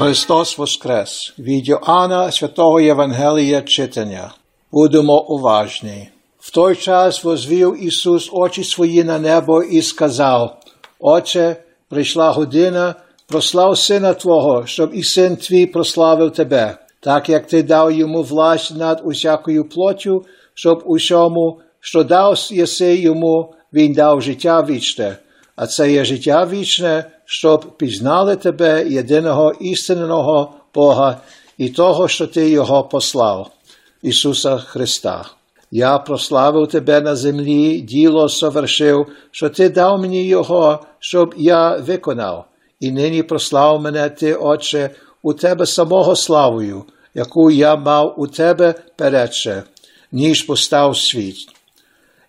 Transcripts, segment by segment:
Христос Воскрес! Від Йоанна Святого Євангелія читання. Будемо уважні. В той час возвів Ісус очі свої на небо і сказав: Отче, прийшла година, прослав Сина Твого, щоб і син твій прославив Тебе, так як Ти дав йому власть над усякою плоттю, щоб усьому, що дав єси йому, він дав життя вічне. А це є життя вічне, щоб пізнали тебе, єдиного істинного Бога, і того, що Ти Його послав, Ісуса Христа. Я прославив тебе на землі, діло совершив, що Ти дав мені Його, щоб я виконав, і нині прослав мене Ти, Отче, у Тебе самого славою, яку я мав у Тебе передше, ніж постав світ.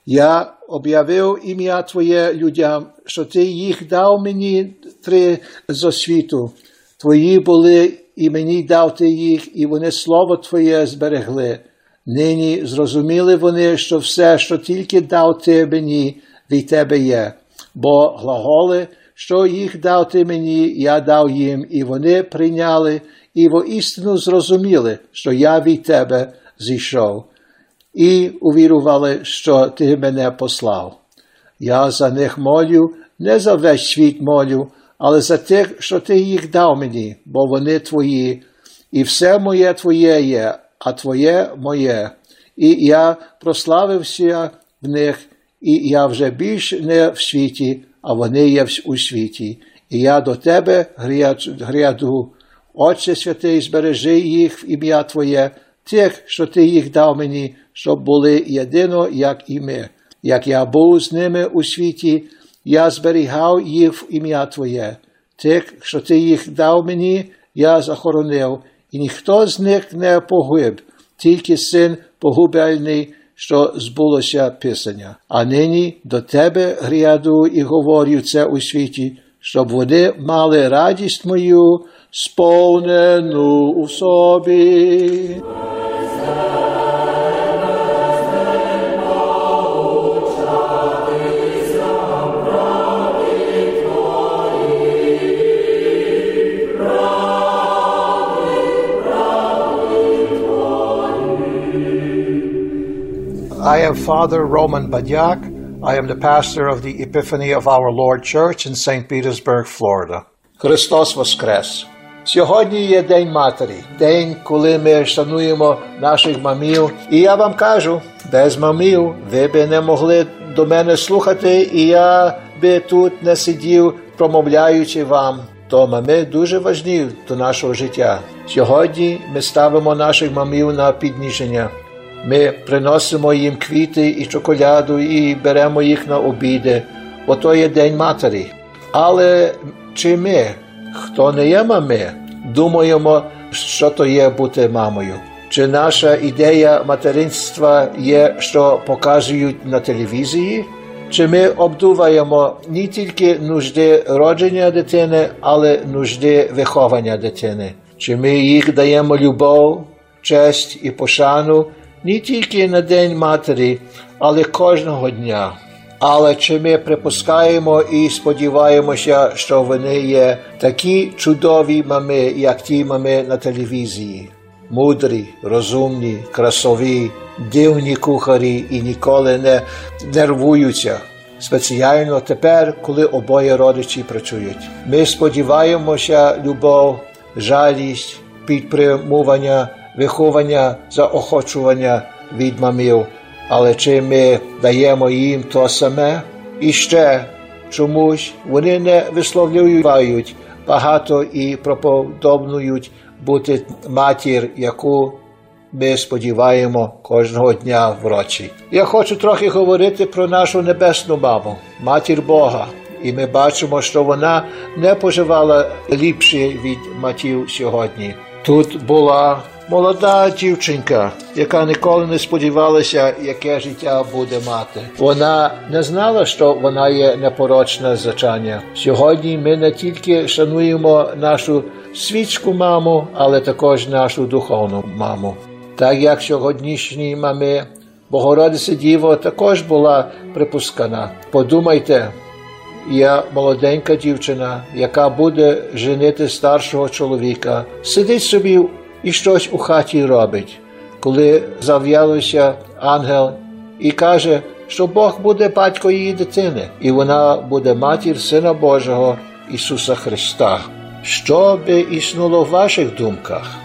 Я об'явив ім'я Твоє людям, що Ти їх дав мені три зо світу. Твої були, і мені дав Ти їх, і вони слово Твоє зберегли. Нині зрозуміли вони, що все, що тільки дав Ти мені, від Тебе є, бо глаголи, що їх дав Ти мені, я дав їм, і вони прийняли, і воістину зрозуміли, що я від Тебе зійшов і увірували, що ти мене послав. Я за них молю, не за весь світ молю, але за тих, що ти їх дав мені, бо вони твої, і все моє твоє є, а твоє моє. І я прославився в них, і я вже більш не в світі, а вони є у світі. І я до тебе гряду. Отче святий, збережи їх в ім'я Твоє, тих, що ти їх дав мені, щоб були єдино, як і ми. Як я був з ними у світі, я зберігав їх в ім'я Твоє. Тих, що ти їх дав мені, я захоронив, і ніхто з них не погиб, тільки син погубельний, що збулося Писання. А нині до тебе гряду і говорю це у світі, щоб вони мали радість мою I am Father Roman Badyak. I am the pastor of the Epiphany of Our Lord Church in St. Petersburg, Florida. Christos Voskres. Сьогодні є День Матері, день, коли ми шануємо наших мамів. І я вам кажу, без мамів ви би не могли до мене слухати, і я би тут не сидів, промовляючи вам. То мами дуже важні до нашого життя. Сьогодні ми ставимо наших мамів на підніження. Ми приносимо їм квіти і чоколяду і беремо їх на обіди, бо то є День Матері. Але чи ми, хто не є мами, думаємо, що то є бути мамою? Чи наша ідея материнства є, що показують на телевізії? Чи ми обдуваємо не тільки нужди родження дитини, але нужди виховання дитини? Чи ми їх даємо любов, честь і пошану не тільки на День Матері, але кожного дня? Але чи ми припускаємо і сподіваємося, що вони є такі чудові мами, як ті мами на телевізії? Мудрі, розумні, красові, дивні кухарі і ніколи не нервуються. Спеціально тепер, коли обоє родичі працюють. Ми сподіваємося, любов, жалість, підтримування, виховання, заохочування від мамів. Але чи ми даємо їм то саме? І ще чомусь вони не висловлюють багато і проподобнують бути матір, яку ми сподіваємо кожного дня врочі. Я хочу трохи говорити про нашу небесну маму, матір Бога. І ми бачимо, що вона не поживала ліпше від матів сьогодні. Тут була молода дівчинка, яка ніколи не сподівалася, яке життя буде мати. Вона не знала, що вона є непорочне зачання. Сьогодні ми не тільки шануємо нашу світську маму, але також нашу духовну маму. Так як сьогоднішні мами, Богородиця Діво також була припускана. Подумайте, я молоденька дівчина, яка буде женити старшого чоловіка, сидить собі і щось у хаті робить, коли зав'ялося ангел і каже, що Бог буде батько її дитини, і вона буде матір Сина Божого Ісуса Христа. Що би існуло в ваших думках?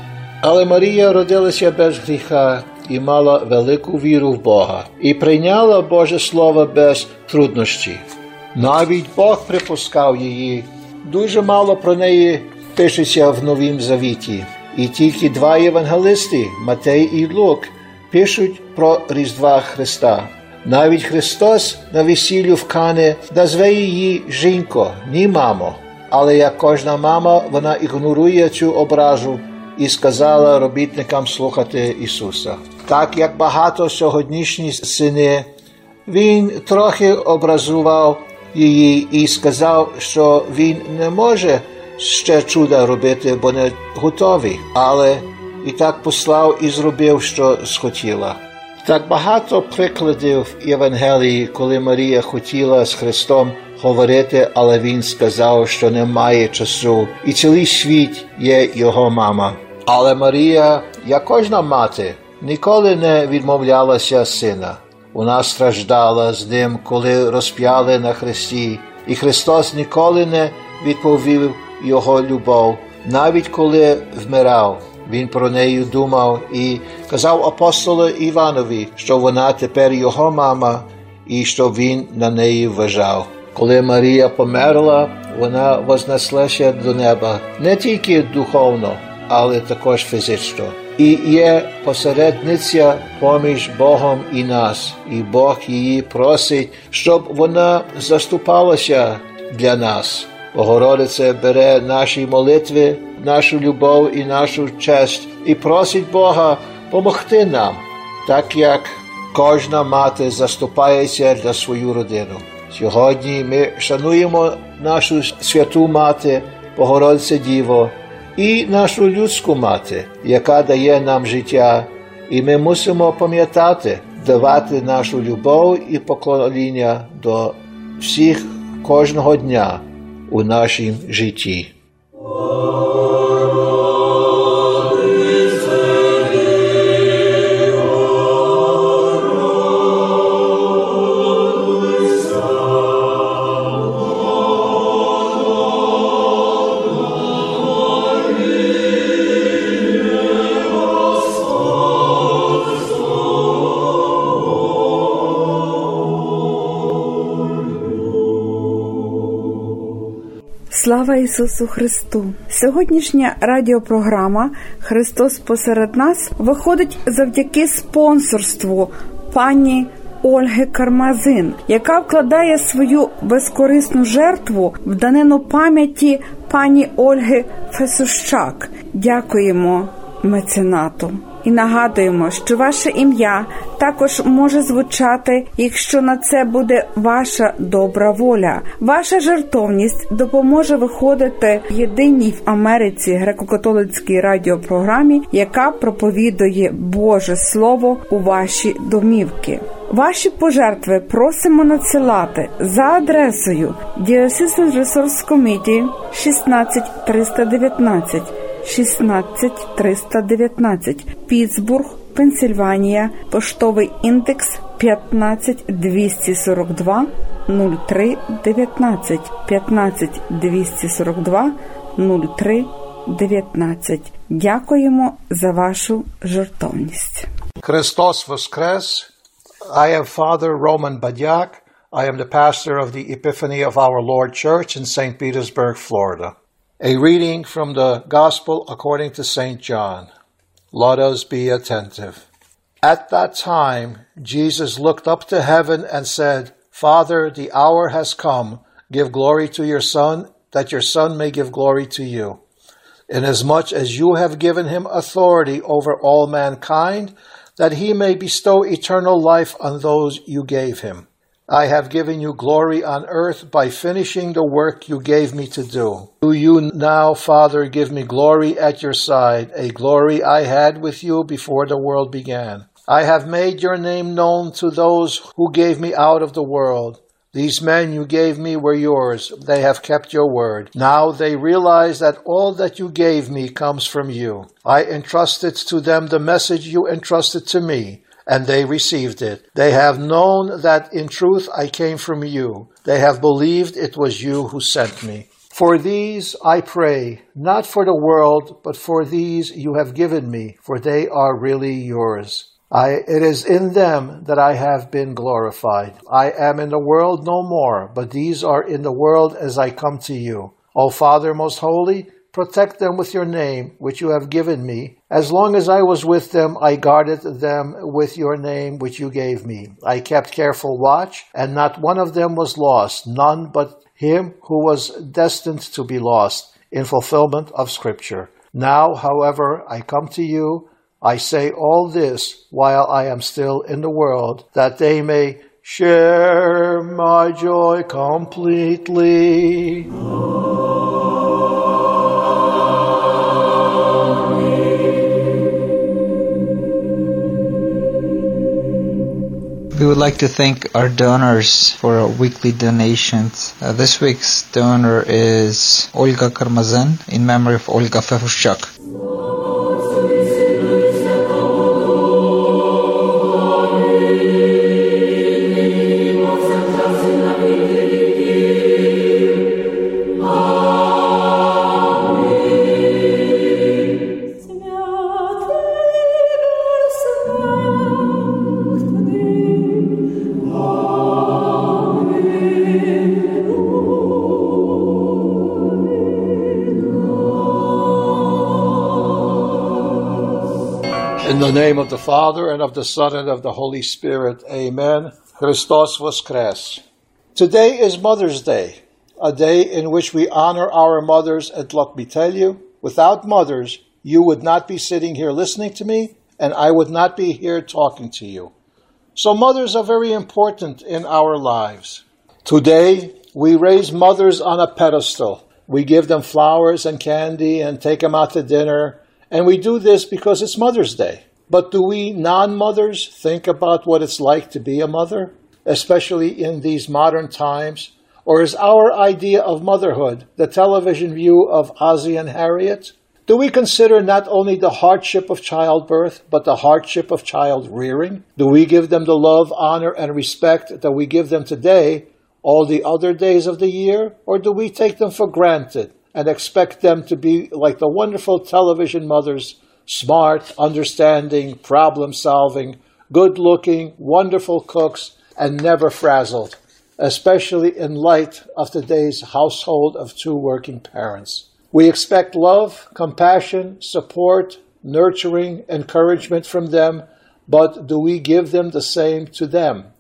Але Марія родилася без гріха і мала велику віру в Бога, і прийняла Боже Слово без труднощів. Навіть Бог припускав її, дуже мало про неї пишеться в Новім Завіті. І тільки два євангелисти, Матей і Лук, пишуть про Різдва Христа. Навіть Христос на весіллю в Кане назве її жінко, ні мамо. Але як кожна мама, вона ігнорує цю образу і сказала робітникам слухати Ісуса. Так як багато сьогоднішні сини, Він трохи образував її і сказав, що він не може ще чуда робити, бо не готовий, але і так послав і зробив, що схотіла. Так багато прикладів Євангелії, коли Марія хотіла з Христом говорити, але Він сказав, що немає часу, і цілий світ є його мама. Але Марія, як кожна мати, ніколи не відмовлялася сина. Вона страждала з ним, коли розп'яли на хресті, і Христос ніколи не відповів його любов, навіть коли вмирав. Він про неї думав і казав апостолу Іванові, що вона тепер його мама, і що він на неї вважав. Коли Марія померла, вона вознеслася до неба не тільки духовно, але також фізично. І є посередниця поміж Богом і нас, і Бог її просить, щоб вона заступалася для нас. Богородиця бере наші молитви, нашу любов і нашу честь і просить Бога помогти нам, так як кожна мати заступається для свою родину. Сьогодні ми шануємо нашу святу мати, Богородиця Діво, і нашу людську мати, яка дає нам життя, і ми мусимо пам'ятати, давати нашу любов і поклоніння до всіх кожного дня у нашім житті. Ісусу Христу! Сьогоднішня радіопрограма Христос посеред нас виходить завдяки спонсорству пані Ольги Кармазин, яка вкладає свою безкорисну жертву в данину пам'яті пані Ольги Фесущак. Дякуємо меценату. І нагадуємо, що ваше ім'я також може звучати, якщо на це буде ваша добра воля. Ваша жертовність допоможе виходити єдиній в Америці греко-католицькій радіопрограмі, яка проповідує Боже Слово у ваші домівки. Ваші пожертви просимо надсилати за адресою Diocesan Resource Committee 16319 16319 Пітсбург, Пенсильванія, поштовий індекс 15242 03 19 15242 03 19. Дякуємо за вашу жертовність. Christos Voskres. I am Father Roman Badyak. I am the pastor of the Epiphany of Our Lord Church in St. Petersburg, Florida. A reading from the Gospel according to St. John. Let us be attentive. At that time, Jesus looked up to heaven and said, Father, the hour has come. Give glory to your Son, that your Son may give glory to you. Inasmuch as you have given him authority over all mankind, that he may bestow eternal life on those you gave him. I have given you glory on earth by finishing the work you gave me to do. Do you now, Father, give me glory at your side, a glory I had with you before the world began. I have made your name known to those who gave me out of the world. These men you gave me were yours. They have kept your word. Now they realize that all that you gave me comes from you. I entrusted to them the message you entrusted to me, and they received it. They have known that in truth I came from you. They have believed it was you who sent me. For these I pray, not for the world, but for these you have given me, for they are really yours. I, it is in them that I have been glorified. I am in the world no more, but these are in the world as I come to you. O Father most holy, protect them with your name, which you have given me. As long as I was with them, I guarded them with your name, which you gave me. I kept careful watch, and not one of them was lost, none but him who was destined to be lost, in fulfillment of Scripture. Now, however, I come to you. I say all this while I am still in the world, that they may share my joy completely. We would like to thank our donors for our weekly donations. Uh, this week's donor is Olga Karmazin in memory of Olga Fefushchuk. Name of the Father, and of the Son, and of the Holy Spirit. Amen. Christos Voskres. Today is Mother's Day, a day in which we honor our mothers, and let me tell you, without mothers, you would not be sitting here listening to me, and I would not be here talking to you. So mothers are very important in our lives. Today, we raise mothers on a pedestal. We give them flowers and candy and take them out to dinner. And we do this because it's Mother's Day. But do we non mothers think about what it's like to be a mother, especially in these modern times? Or is our idea of motherhood the television view of Ozzie and Harriet? Do we consider not only the hardship of childbirth, but the hardship of child rearing? Do we give them the love, honor, and respect that we give them today, all the other days of the year? Or do we take them for granted and expect them to be like the wonderful television mothers, smart, understanding, problem solving, good looking, wonderful cooks, and never frazzled, especially in light of today's household of two working parents? We expect love, compassion, support, nurturing, encouragement from them, but do we give them the same to them?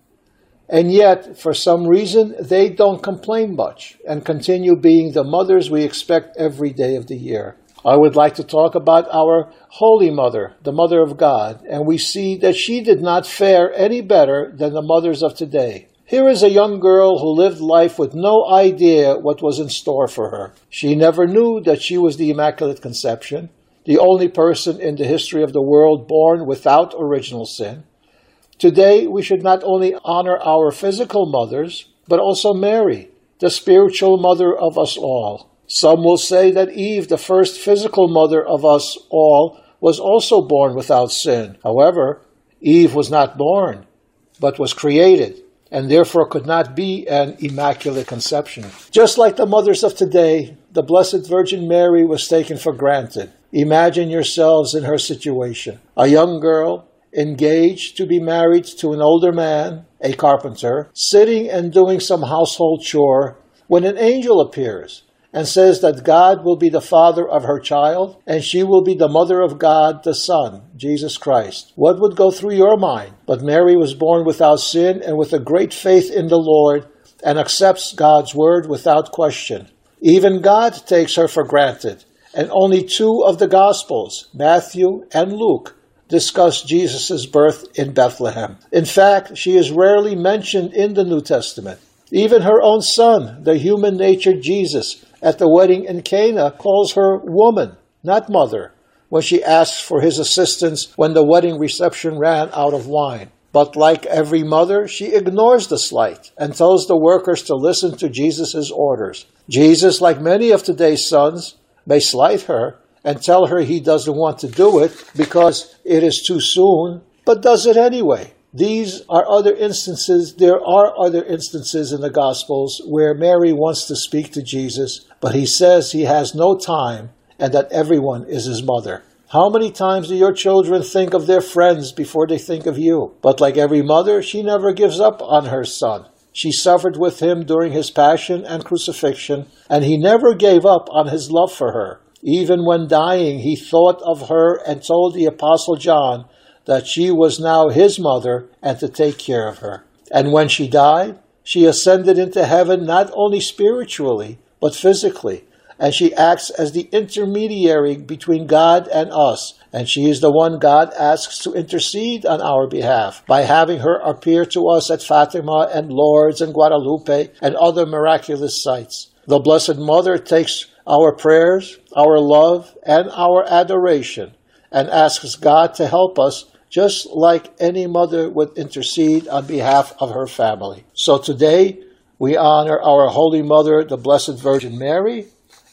And yet, for some reason, they don't complain much and continue being the mothers we expect every day of the year. I would like to talk about our Holy Mother, the Mother of God, and we see that she did not fare any better than the mothers of today. Here is a young girl who lived life with no idea what was in store for her. She never knew that she was the Immaculate Conception, the only person in the history of the world born without original sin. Today, we should not only honor our physical mothers, but also Mary, the spiritual mother of us all. Some will say that Eve, the first physical mother of us all, was also born without sin. However, Eve was not born, but was created, and therefore could not be an immaculate conception. Just like the mothers of today, the Blessed Virgin Mary was taken for granted. Imagine yourselves in her situation. A young girl, engaged to be married to an older man, a carpenter, sitting and doing some household chore, when an angel appears and says that God will be the father of her child and she will be the mother of God the Son, Jesus Christ. What would go through your mind? But Mary was born without sin and with a great faith in the Lord and accepts God's word without question. Even God takes her for granted, and only two of the Gospels, Matthew and Luke, discuss Jesus' birth in Bethlehem. In fact, she is rarely mentioned in the New Testament. Even her own son, the human nature Jesus, at the wedding in Cana, calls her woman, not mother, when she asks for his assistance when the wedding reception ran out of wine. But like every mother, she ignores the slight and tells the workers to listen to Jesus' orders. Jesus, like many of today's sons, may slight her and tell her he doesn't want to do it because it is too soon, but does it anyway. These are other instances, there are other instances in the Gospels where Mary wants to speak to Jesus, but he says he has no time and that everyone is his mother. How many times do your children think of their friends before they think of you? But like every mother, she never gives up on her son. She suffered with him during his passion and crucifixion, and he never gave up on his love for her. Even when dying, he thought of her and told the Apostle John that she was now his mother and to take care of her. And when she died, she ascended into heaven not only spiritually, but physically. And she acts as the intermediary between God and us. And she is the one God asks to intercede on our behalf by having her appear to us at Fatima and Lourdes and Guadalupe and other miraculous sites. The Blessed Mother takes our prayers, our love, and our adoration and asks God to help us just like any mother would intercede on behalf of her family. So today, we honor our Holy Mother, the Blessed Virgin Mary,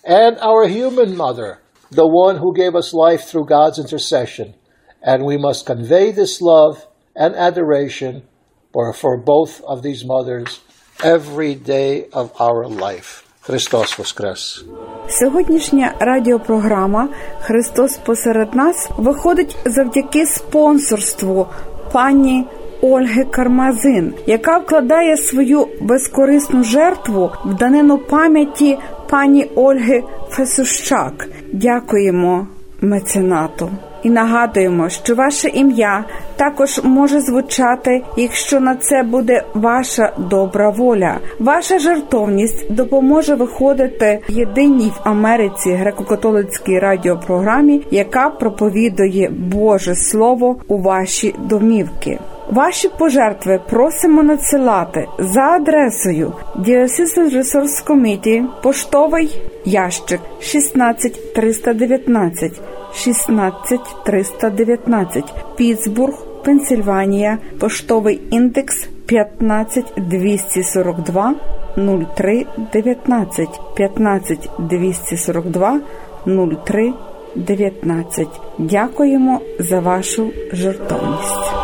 and our human mother, the one who gave us life through God's intercession. And we must convey this love and adoration for, both of these mothers every day of our life. Христос Воскрес! Сьогоднішня радіопрограма Христос посеред нас виходить завдяки спонсорству пані Ольги Кармазин, яка вкладає свою безкорисну жертву в данину пам'яті пані Ольги Фесущак. Дякуємо меценату. І нагадуємо, що ваше ім'я також може звучати, якщо на це буде ваша добра воля. Ваша жертовність допоможе виходити єдиній в Америці греко-католицькій радіопрограмі, яка проповідує Боже Слово у ваші домівки. Ваші пожертви просимо надсилати за адресою Diocesan Resource Committee, поштовий ящик 16319 16319 Піцбург, Пенсильванія, поштовий індекс 15242 0319 15242 0319. Дякуємо за вашу жертовність.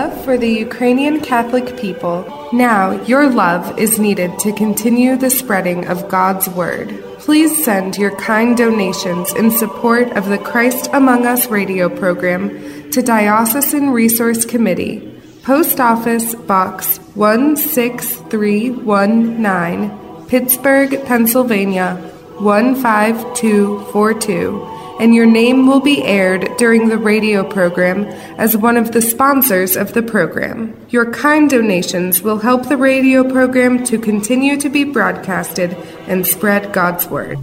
Love for the Ukrainian Catholic people, now your love is needed to continue the spreading of God's Word. Please send your kind donations in support of the Christ Among Us radio program to Diocesan Resource Committee, Post Office Box 16319, Pittsburgh, Pennsylvania 15242 and your name will be aired during the radio program as one of the sponsors of the program. Your kind donations will help the radio program to continue to be broadcasted and spread God's Word.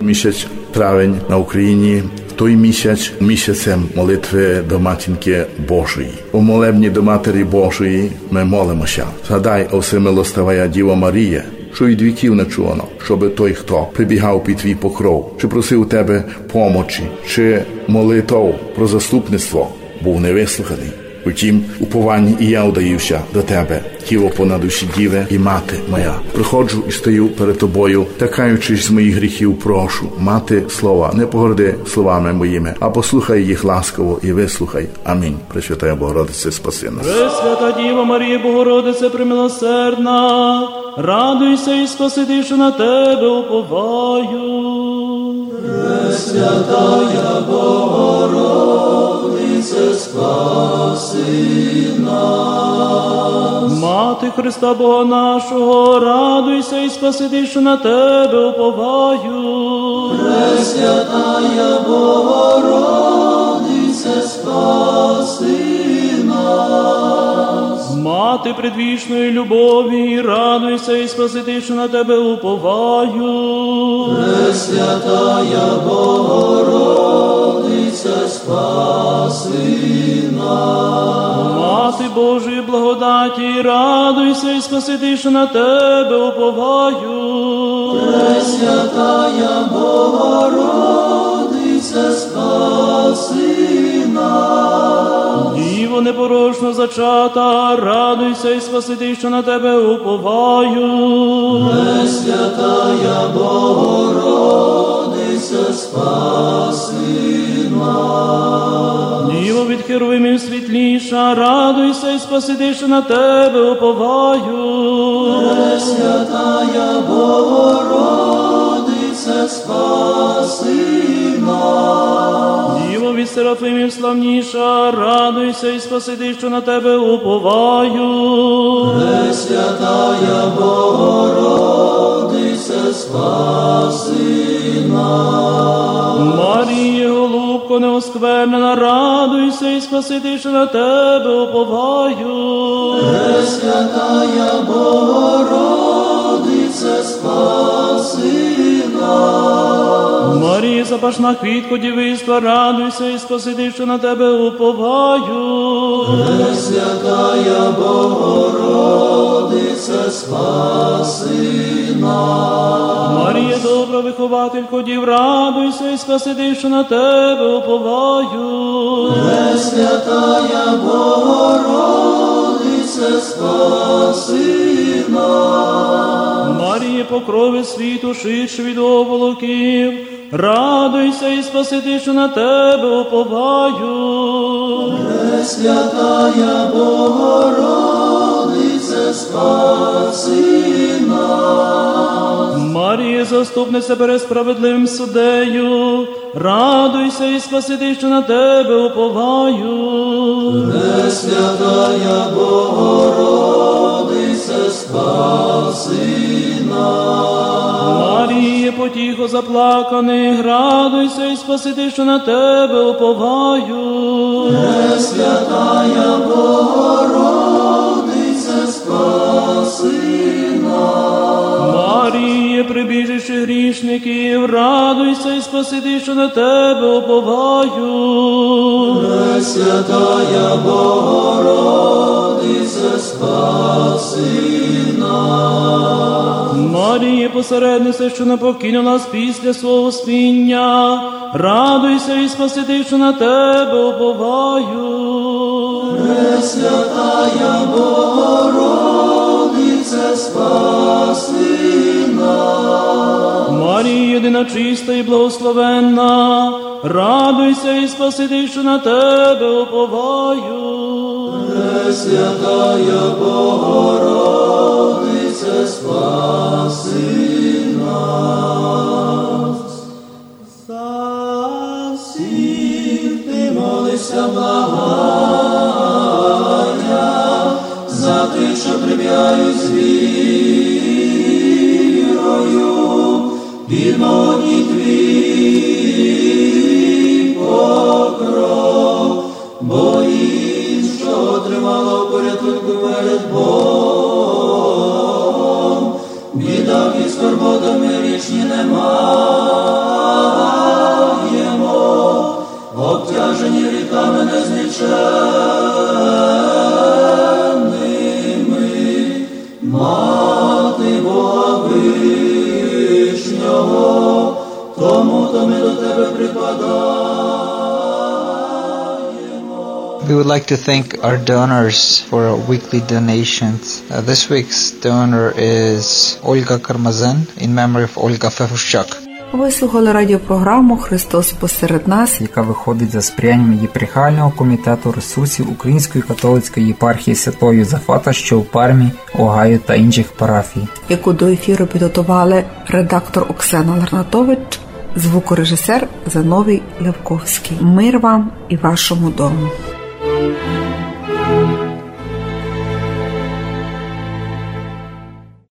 Місяць травень на Україні той місяць місяцем молитви до матінки Божої. У молебні до Матері Божої ми молимося. Згадай, о всемилостивая Діва Марія, що від віків не чувано, щоби той, хто прибігав під твій покров, чи просив у тебе помочі, чи молитов про заступництво, був невислуханий. Утім, упованні і я удаюся до тебе, тіло понад усі діви і мати моя. Приходжу і стою перед тобою, такаючись з моїх гріхів, прошу, мати слова, не погорди словами моїми, а послухай їх ласково і вислухай. Амінь. Пресвятая Богородице, спаси нас. Пресвята Діва Марія Богородице примилосердна, радуйся і спаси, на тебе уповаю. Пресвятая Богородице, спаси нас. Мати Христа Бога нашого, радуйся і спаси, на тебе уповаю. Пресвятая Богородице, Мати предвічної любові, радуйся і спаси, що на тебе уповаю. Пресвятая Богородице, спаси нас. Мати Божої благодаті, радуйся і спаси, що на тебе уповаю. Пресвятая Богородице, спаси нас. Діво непорочно зачата, радуйся і спаси, що на тебе уповаю. Пресвятая Богородице, спаси нас. Діво від херовимів світліша, радуйся і спаси, що на тебе уповаю. Пресвятая Богородице, спаси нас. Серафимів славніша, радуйся і спаси, що на тебе уповаю. Пресвятая Богородице, спаси нас. Маріє, голубко неосквернена, радуйся і спаси, що на тебе уповаю. Пресвятая Богородице, спаси Марія, запашна квітко дівиства, радуйся і спаси, що на тебе уповаю. Пресвятая Богородице, спаси нас. Марія, добра вихователько дів, радуйся і спаси, що на тебе уповаю. Пресвятая Богородице, спаси нас. Марія, покрови світу, ширше від оволоків, радуйся і спаси, що на тебе уповаю. Пресвятая Богородице, спаси нас. Марія, заступниця перед справедливим судею, радуйся і спаси, що на тебе уповаю. Пресвятая Богородице, спаси нас. Марія, потіхо заплаканих, радуйся і спаси, що на тебе уповаю. Пресвятая Богородице, спаси нас. Марія, прибіжище грішників, радуйся і спаси, що на тебе уповаю. Пресвятая Богородице, спаси нас. Марія, посередниця, що не покинула нас після свого спіння, радуйся і спаси, що на тебе уповаю. Пресвятая Богородице, спаси нас. Марія, єдина чиста і благословенна, радуйся і спаси, що на тебе уповаю. Пресвятая Богородице, спаси нас. За всіх за тих, що приб'яють з вірою, відмовні твій покров, бо що отримало порятунку перед Богом, бідах і скорботами річні немаємо, обтяжені ріками незніченними, мати Бога вишнього, тому то ми до тебе припадаємо. We would like to thank our donors for our weekly donations. Uh, this week's donor is Olga Karmazin in memory of Olga Fefushchuk. Ви слухали радіопрограму Христос посеред нас, яка виходить за сприянням єпархіального комітету ресурсів Української католицької єпархії Святого Юзафата, що у Пармі, Огайо та інших парафій. яку до ефіру підготували редактор Оксана Ларнатович, звукорежисер Зановій Левковський. Мир вам і вашому дому. Música